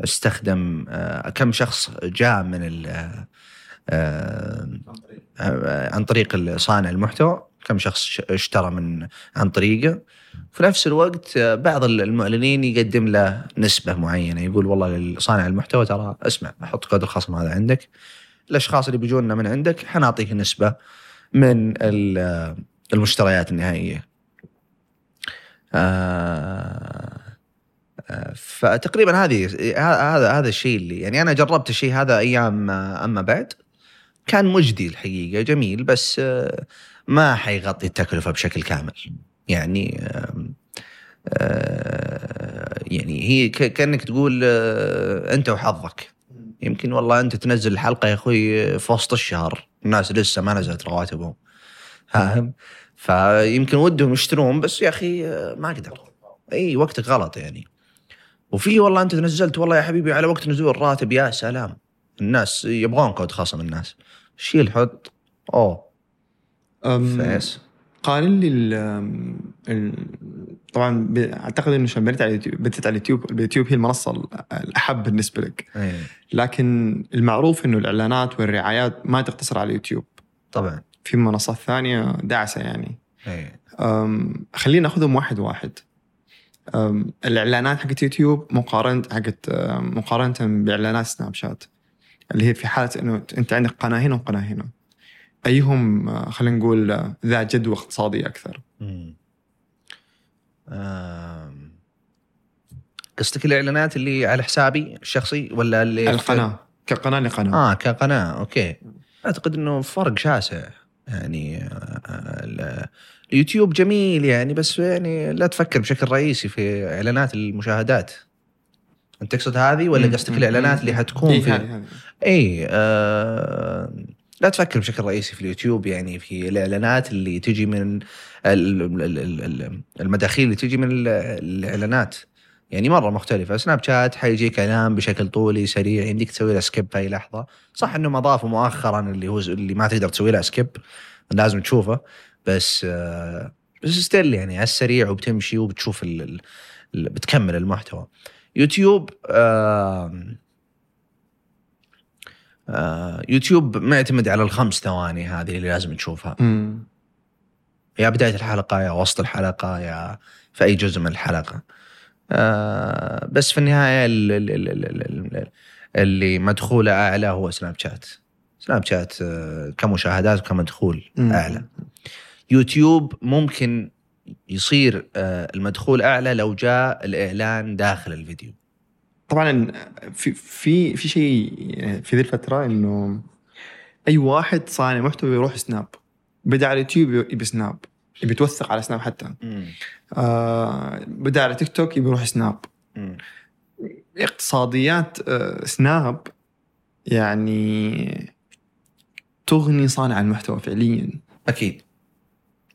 استخدم آه، كم شخص جاء من آه، آه، عن طريق صانع المحتوى كم شخص اشترى من عن طريقه في نفس الوقت بعض المعلنين يقدم له نسبة معينة يقول والله لصانع المحتوى ترى اسمع أحط كود الخصم هذا عندك. الأشخاص اللي بيجونا من عندك حنعطيك نسبة من ال- المشتريات النهائية. آه، آه، فتقريبا هذه هذا هذا الشيء اللي يعني أنا جربت الشيء هذا أيام أما بعد. كان مجدي الحقيقة جميل بس آه، ما حيغطي التكلفة بشكل كامل. يعني آه، يعني هي كأنك تقول أنت وحظك. يمكن والله أنت تنزل الحلقة يا أخوي في وسط الشهر. الناس لسه ما نزلت رواتبهم. فاهم؟ فيمكن ودهم يشترون بس يا أخي ما أقدر إي وقتك غلط يعني. وفي والله أنت نزلت والله يا حبيبي على وقت نزول الراتب يا سلام. الناس يبغون كود خصم الناس. شيل حط أوه. فيس. قارن لي طبعا أعتقد إنه عشان بديت على اليوتيوب بديت على اليوتيوب اليوتيوب هي المنصة ال- الأحب بالنسبة لك. إيه. لكن المعروف إنه الإعلانات والرعايات ما تقتصر على اليوتيوب. طبعا. في منصات ثانية داعسة يعني. أم، خلينا نأخذهم واحد واحد. الإعلانات حقت يوتيوب مقارنه حقت مقارنة بإعلانات سناب شات. اللي هي في حالة إنه أنت عندك قناه هنا وقناه هنا أيهم آه، خلينا نقول آه، ذا جدوى اقتصادي أكثر. مم. قصدك الإعلانات اللي على حسابي الشخصي ولا اللي القناة كقناة لقناة آه كقناة okay أعتقد إنه فرق شاسع يعني آه، ال- اليوتيوب جميل يعني بس يعني لا تفكر بشكل رئيسي في إعلانات المشاهدات أنت تقصد هذه ولا. قصدك. الإعلانات اللي. حتكون إيه، في. اي آه لا تفكر بشكل رئيسي في اليوتيوب يعني في الإعلانات اللي تجي من ال- ال- ال- ال- المداخيل اللي تجي من ال- الإعلانات. يعني مرة مختلفة. سناب شات حيجيك اعلان بشكل طولي سريع يمديك تسوي له skip في أي لحظة. صح انهم اضافوا مؤخرا اللي هو اللي ما تقدر تسوي له skip لازم تشوفه. بس آه بس still يعني على السريع وبتمشي وبتشوف ال ال ال- بتكمل المحتوى. يوتيوب آه يوتيوب معتمد على الخمس ثواني هذه اللي لازم تشوفها. مم. يا بداية الحلقة يا وسط الحلقة يا في أي جزء من الحلقة. آه بس في النهاية ال- ال- ال- ال- ال- اللي مدخوله أعلى هو سناب شات. سناب شات آه كمشاهدات وكمدخول مم. أعلى. يوتيوب ممكن يصير آه المدخول أعلى لو جاء الإعلان داخل الفيديو. طبعا في في في شيء في ذي الفترة إنه أي واحد صانع محتوى يروح سناب بدأ على اليوتيوب يبي سناب يبي يتوثق على سناب حتى. آه بدأ على تيك توك يبي يروح سناب. مم. اقتصاديات آه سناب يعني تغني صانع المحتوى فعليا. أكيد.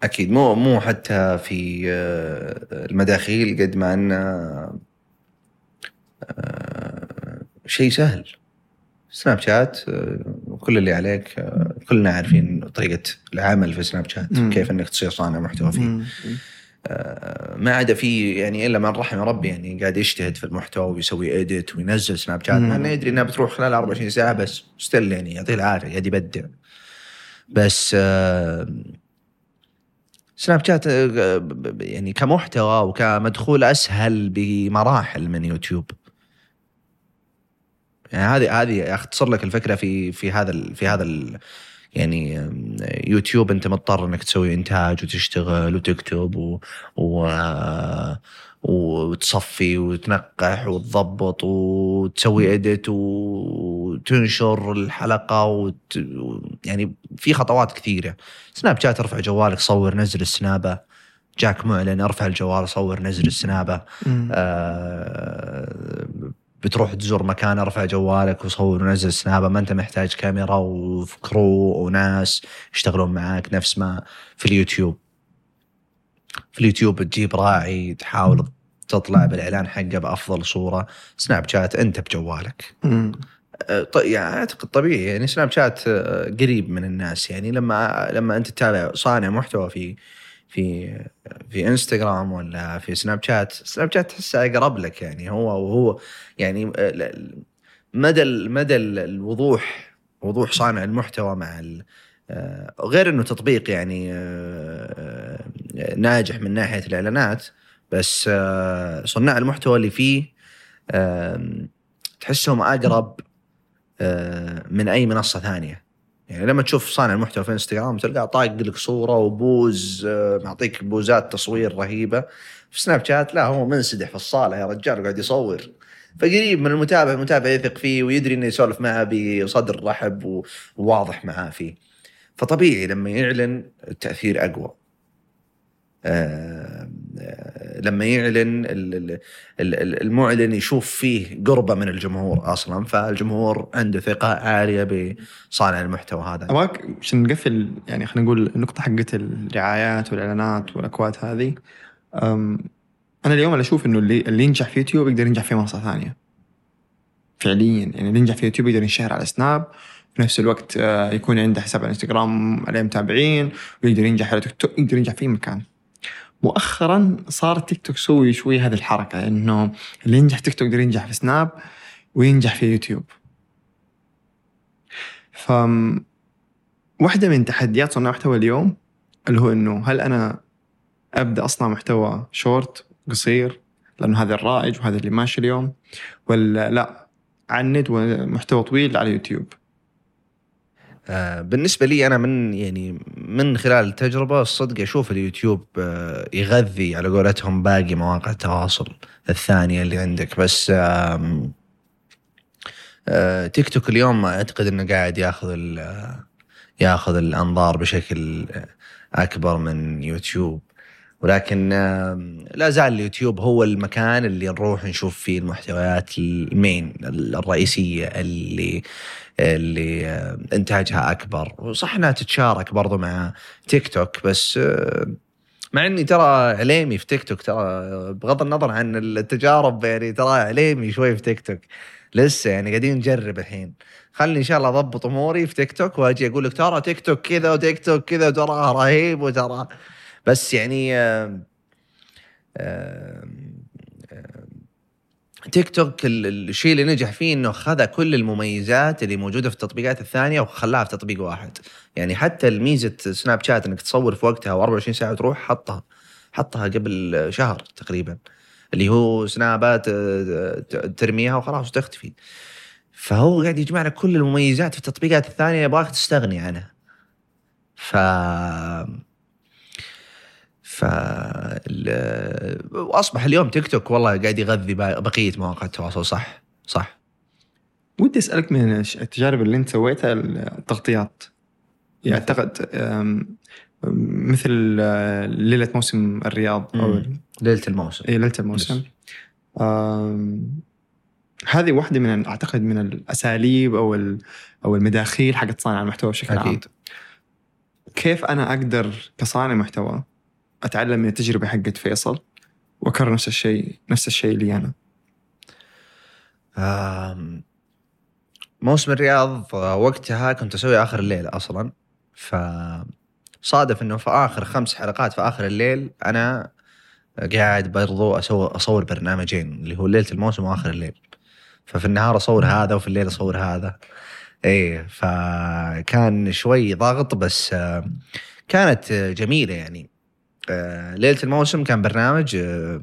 أكيد. مو مو حتى في آه، المداخيل قد ما انه شيء سهل سناب شات آه، كل اللي عليك آه، كلنا عارفين طريقة العمل في سناب شات مم. كيف إنك تصير صانع محتوى فيه مم. آه، ما عدا في يعني إلا من رحم ربي يعني قاعد يجتهد في المحتوى ويسوي edit وينزل سناب شات. مع انه يدري إنها بتروح خلال 24 ساعة بس still يعني يعطيه العافية قاعد يبدع بس آه، سناب شات آه، يعني كمحتوى وكمدخول أسهل بمراحل من يوتيوب يعني هذه هذه أختصر لك الفكرة في في هذا ال- في هذا ال يعني يوتيوب أنت مضطر إنك تسوي إنتاج وتشتغل وتكتب و, و آه، وتصفي وتنقح وتضبط وتسوي اديت وتنشر الحلقة وت... يعني في خطوات كثيرة. سناب شات ارفع جوالك صور نزل السنابة. جاك معلن ارفع الجوال صور نزل السنابة. آه، بتروح تزور مكان أرفع جوالك وصور ونزل سنابه ما أنت محتاج كاميرا وكرو وناس يشتغلون معاك نفس ما في اليوتيوب. في اليوتيوب تجيب راعي تحاول تطلع بالإعلان حقه بأفضل صورة. سناب شات أنت بجوالك. ط- يعني أعتقد طبيعي. يعني سناب شات آه، قريب من الناس. يعني لما لما أنت تتابع صانع محتوى في في في انستغرام ولا في سناب شات سناب شات تحسه أقرب لك يعني. هو وهو يعني آه، مدى مدى ال- الوضوح وضوح صانع المحتوى مع آه، غير إنه تطبيق يعني آه، ناجح من ناحية الإعلانات بس صناع المحتوى اللي فيه تحسهم أقرب من أي منصة ثانية. يعني لما تشوف صانع المحتوى في انستغرام تلقاه طاق لك صورة وبوز آه، معطيك بوزات تصوير رهيبة. في سناب شات لا هو منسدح في الصالة يا رجال قاعد يصور. فقريب من المتابع المتابع يثق فيه ويدري إنه يسولف معه بصدر رحب وواضح معاه فيه. فطبيعي لما يعلن التأثير أقوى. آه، لما يعلن ال- ال- ال- المعلن يشوف فيه قربة من الجمهور أصلا فالجمهور عنده ثقة عالية بصانع المحتوى هذا. أبغاك عشان نقفل يعني خلينا نقول النقطة حقت الرعايات والإعلانات والأكواد هذه. أنا اليوم أنا أشوف إنه اللي اللي ينجح في يوتيوب يقدر ينجح في منصة ثانية. فعليا يعني اللي ينجح في يوتيوب يقدر ينشهر على سناب في نفس الوقت آه، يكون عنده حساب على إنستغرام عليه متابعين ويقدر ينجح على تيك توك يقدر ينجح في أي مكان. مؤخرا صار تيك توك يسوي شوي هذه الحركة إنه اللي ينجح تيك توك يقدر ينجح في سناب وينجح في يوتيوب ف واحدة من تحديات صناع المحتوى اليوم اللي هو إنه هل أنا أبدأ أصنع محتوى شورت قصير لأنه هذا الرائج وهذا اللي ماشي اليوم ولا لأ عند ومحتوى طويل على يوتيوب بالنسبة لي أنا من يعني من خلال التجربة الصدق أشوف اليوتيوب آه، يغذي على قولتهم باقي مواقع التواصل الثانية اللي عندك. بس آه، تيك توك اليوم أعتقد إنه قاعد ياخذ ياخذ الأنظار بشكل أكبر من يوتيوب. ولكن لا زال اليوتيوب هو المكان اللي نروح نشوف فيه المحتويات المين الرئيسية اللي اللي آه، إنتاجها أكبر. وصح إنها تتشارك برضو مع تيك توك بس آه، مع إني ترى عليمي في تيك توك ترى بغض النظر عن التجارب يعني ترى عليمي شوي في تيك توك. لسه يعني قاعدين نجرب الحين. خلني إن شاء الله أضبط أموري في تيك توك وأجي أقول لك ترى تيك توك كذا وتيك توك كذا وترى رهيب وترى. بس يعني آه، آه، آه، تيك توك ال- ال- الشيء اللي نجح فيه إنه خذ كل المميزات اللي موجودة في التطبيقات الثانية وخلاها في تطبيق واحد. يعني حتى الميزة سناب شات إنك تصور في وقتها و24 ساعة وتروح حطها حطها قبل شهر تقريبا اللي هو سنابات آه، ترميها وخلاص وتختفي. فهو قاعد يجمع لك كل المميزات في التطبيقات الثانية يبغاك تستغني عنها. ف ف ال- واصبح اليوم تيك توك والله قاعد يغذي بقية مواقع التواصل. صح. صح. ودي أسألك من التجارب اللي أنت سويتها التغطيات. يعني أعتقد مثل آه، ليلة موسم الرياض أو. ليلة الموسم. اي ليلة الموسم. هذه واحدة من أعتقد من الأساليب أو أو المداخيل حقت صانع المحتوى بشكل عام. كيف أنا أقدر كصانع محتوى أتعلم من التجربة حقت فيصل وأكرر نفس الشيء نفس الشيء لي أنا. موسم الرياض وقتها كنت أسوي آخر الليل أصلا. فصادف إنه في آخر خمس حلقات في آخر الليل أنا قاعد برضو أسوي أصور برنامجين اللي هو ليلة الموسم وآخر الليل. ففي النهار أصور هذا وفي الليل أصور هذا. إيه فكان شوي ضغط بس كانت جميلة يعني. آه، ليلة الموسم كان برنامج آه،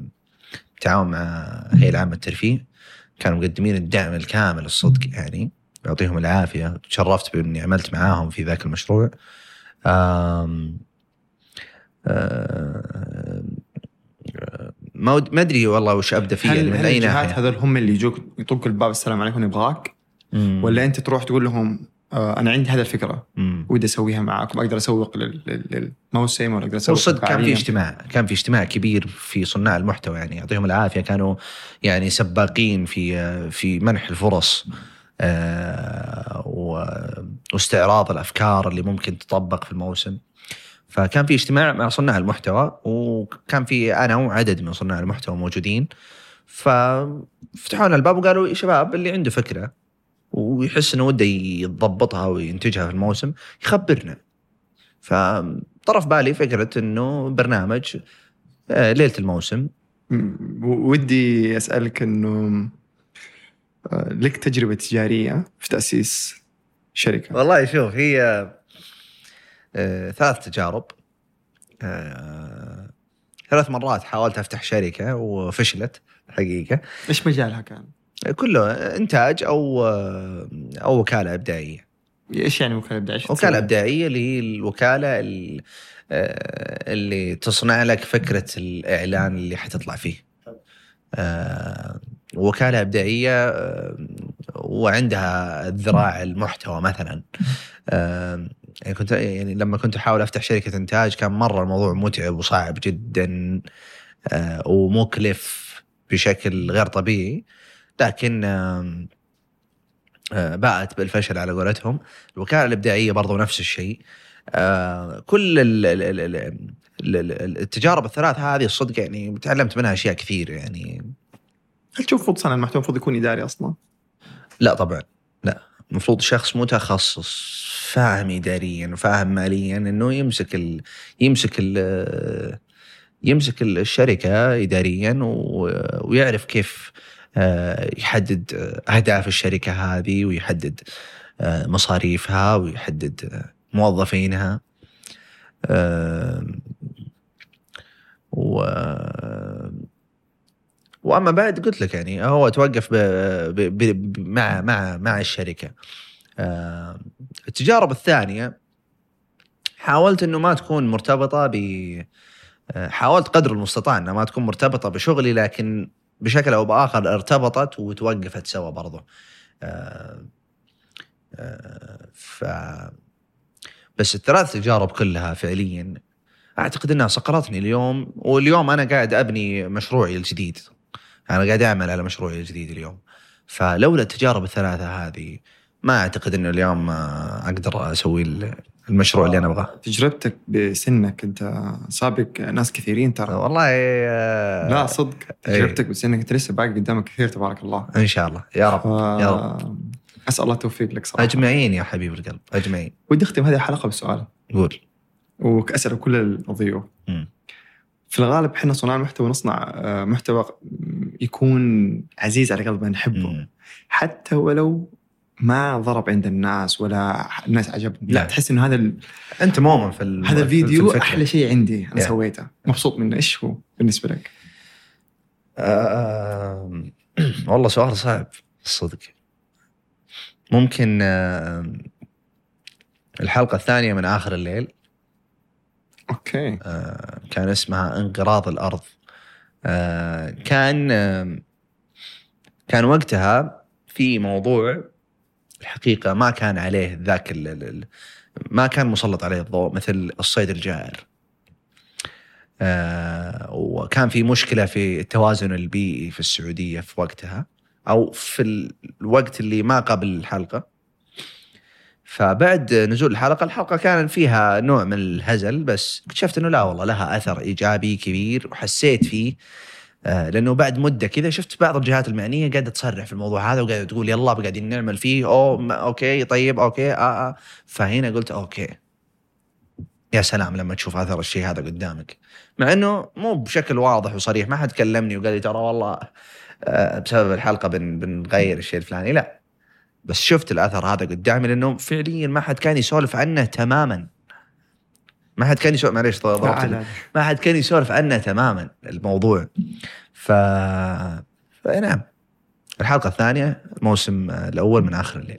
بالتعاون مع هيئة العامة للترفيه. كانوا مقدمين الدعم الكامل الصدق يعني يعطيهم العافية. تشرفت بإني عملت معاهم في ذاك المشروع. آم آم، ما ما أدري والله وش أبدأ فيه يعني هل, من هل أي الجهات ناحية؟ هذول هم اللي يجوك يطقوا الباب السلام عليكم نبغاك. ولا أنت تروح تقول لهم آه أنا عندي هذه الفكرة. ودي أسويها معاكم أقدر أسوق لل- لل- للموسم ولا أقدر أسوق والصدق كان في؟ اجتماع كان في اجتماع كبير في صناع المحتوى يعني يعطيهم العافية كانوا يعني سباقين في في منح الفرص آه، واستعراض الأفكار اللي ممكن تطبق في الموسم فكان في اجتماع مع صناع المحتوى وكان في أنا وعدد من صناع المحتوى موجودين ففتحوا لنا الباب وقالوا يا شباب اللي عنده فكرة ويحس إنه وده يضبطها وينتجها في الموسم يخبرنا. فطرف بالي فكرة إنه برنامج آه، ليلة الموسم. ودي أسألك إنه آه، لك تجربة تجارية في تأسيس شركة. والله شوف هي آه، ثلاث تجارب. ثلاث مرات حاولت أفتح شركة وفشلت الحقيقة. إيش مجالها كان؟ كله إنتاج أو أو وكالة إبداعية إيش يعني وكالة إبداعية؟ وكالة؟ إبداعية اللي هي الوكالة ال- آه، اللي تصنع لك فكرة الإعلان اللي حتطلع فيه. آه، وكالة إبداعية آه، وعندها ذراع المحتوى مثلا. يعني كنت يعني لما كنت أحاول أفتح شركة إنتاج كان مرة الموضوع متعب وصعب جدا ومكلف بشكل غير طبيعي لكن آه، باءت بالفشل على قولتهم. الوكالة الإبداعية برضو نفس الشيء. آه، كل ال- ال- ال- ال- ال- ال- التجارب الثلاث هذه الصدق يعني تعلمت منها أشياء كثير يعني. هل تشوف المفروض صانع المحتوى المفروض يكون إداري أصلا؟ لا طبعا لا. المفروض شخص متخصص فاهم اداريا وفاهم ماليا إنه يمسك ال يمسك ال يمسك الشركة اداريا ويعرف كيف يحدد آه، أهداف الشركة هذه ويحدد آه، مصاريفها ويحدد آه، موظفينها آه، و وأما بعد قلت لك يعني هو توقف ب... ب... ب... مع مع مع الشركة. آه، التجارب الثانية حاولت إنه ما تكون مرتبطة ب آه، حاولت قدر المستطاع إنها ما تكون مرتبطة بشغلي لكن بشكل أو باخر ارتبطت وتوقفت سوا برضو. آه، آه، ف بس الثلاث تجارب كلها فعليا أعتقد إنها صقلتني اليوم واليوم أنا قاعد أبني مشروعي الجديد. أنا قاعد أعمل على مشروعي الجديد اليوم. فلولا التجارب الثلاثة هذه ما أعتقد إنه اليوم آه، أقدر أسوي المشروع اللي أنا أبغاه. تجربتك بسنك أنت سابق ناس كثيرين ترى. والله آه، لا صدق. إيه. تجربتك بسنك أنت لسه باقي قدامك كثير تبارك الله. إن شاء الله. يا رب ف... يا رب. أسأل الله التوفيق لك صراحة. أجمعين يا حبيب القلب أجمعين. ودي أختم هذه الحلقة بسؤال. قول. وأسأل كل الضيوف. في الغالب إحنا صناع المحتوى نصنع آه، محتوى يكون عزيز على قلبنا نحبه. مم. حتى ولو ما ضرب عند الناس ولا الناس عجبهم لا. تحس إنه هذا ال... أنت مؤمن في الم- هذا في الفيديو الفكرة. أحلى شيء عندي أنا Yeah. سويته مبسوط منه إيش هو بالنسبة لك؟ آه، والله سؤال صعب الصدق ممكن آه، الحلقة الثانية من آخر الليل أوكي آه، كان اسمها انقراض الأرض آه، كان آه، كان وقتها في موضوع الحقيقة ما كان عليه ذاك ما كان مسلط عليه الضوء مثل الصيد الجائر. آه، وكان في مشكلة في التوازن البيئي في السعودية في وقتها أو في الوقت اللي ما قبل الحلقة. فبعد نزول الحلقة الحلقة كان فيها نوع من الهزل بس اكتشفت إنه لا والله لها أثر إيجابي كبير وحسيت فيه لأنه بعد مدة كذا شفت بعض الجهات المعنية قاعدة تصرح في الموضوع هذا وقاعدة تقول يلا قاعدين نعمل فيه أو okay طيب okay آه آه. فهنا قلت okay. يا سلام لما تشوف اثر الشيء هذا قدامك. مع إنه مو بشكل واضح وصريح ما حد كلمني وقال لي ترى والله آه، بسبب الحلقة بن بنغير الشيء الفلاني. لا. بس شفت الأثر هذا قدامي لأنه فعليا ما حد كان يسولف عنه تماما. ما حد كان يسولف معليش. ما حد كان يسولف عنه تماما الموضوع. ف فنعم. الحلقة الثانية الموسم الأول من آخر الليل.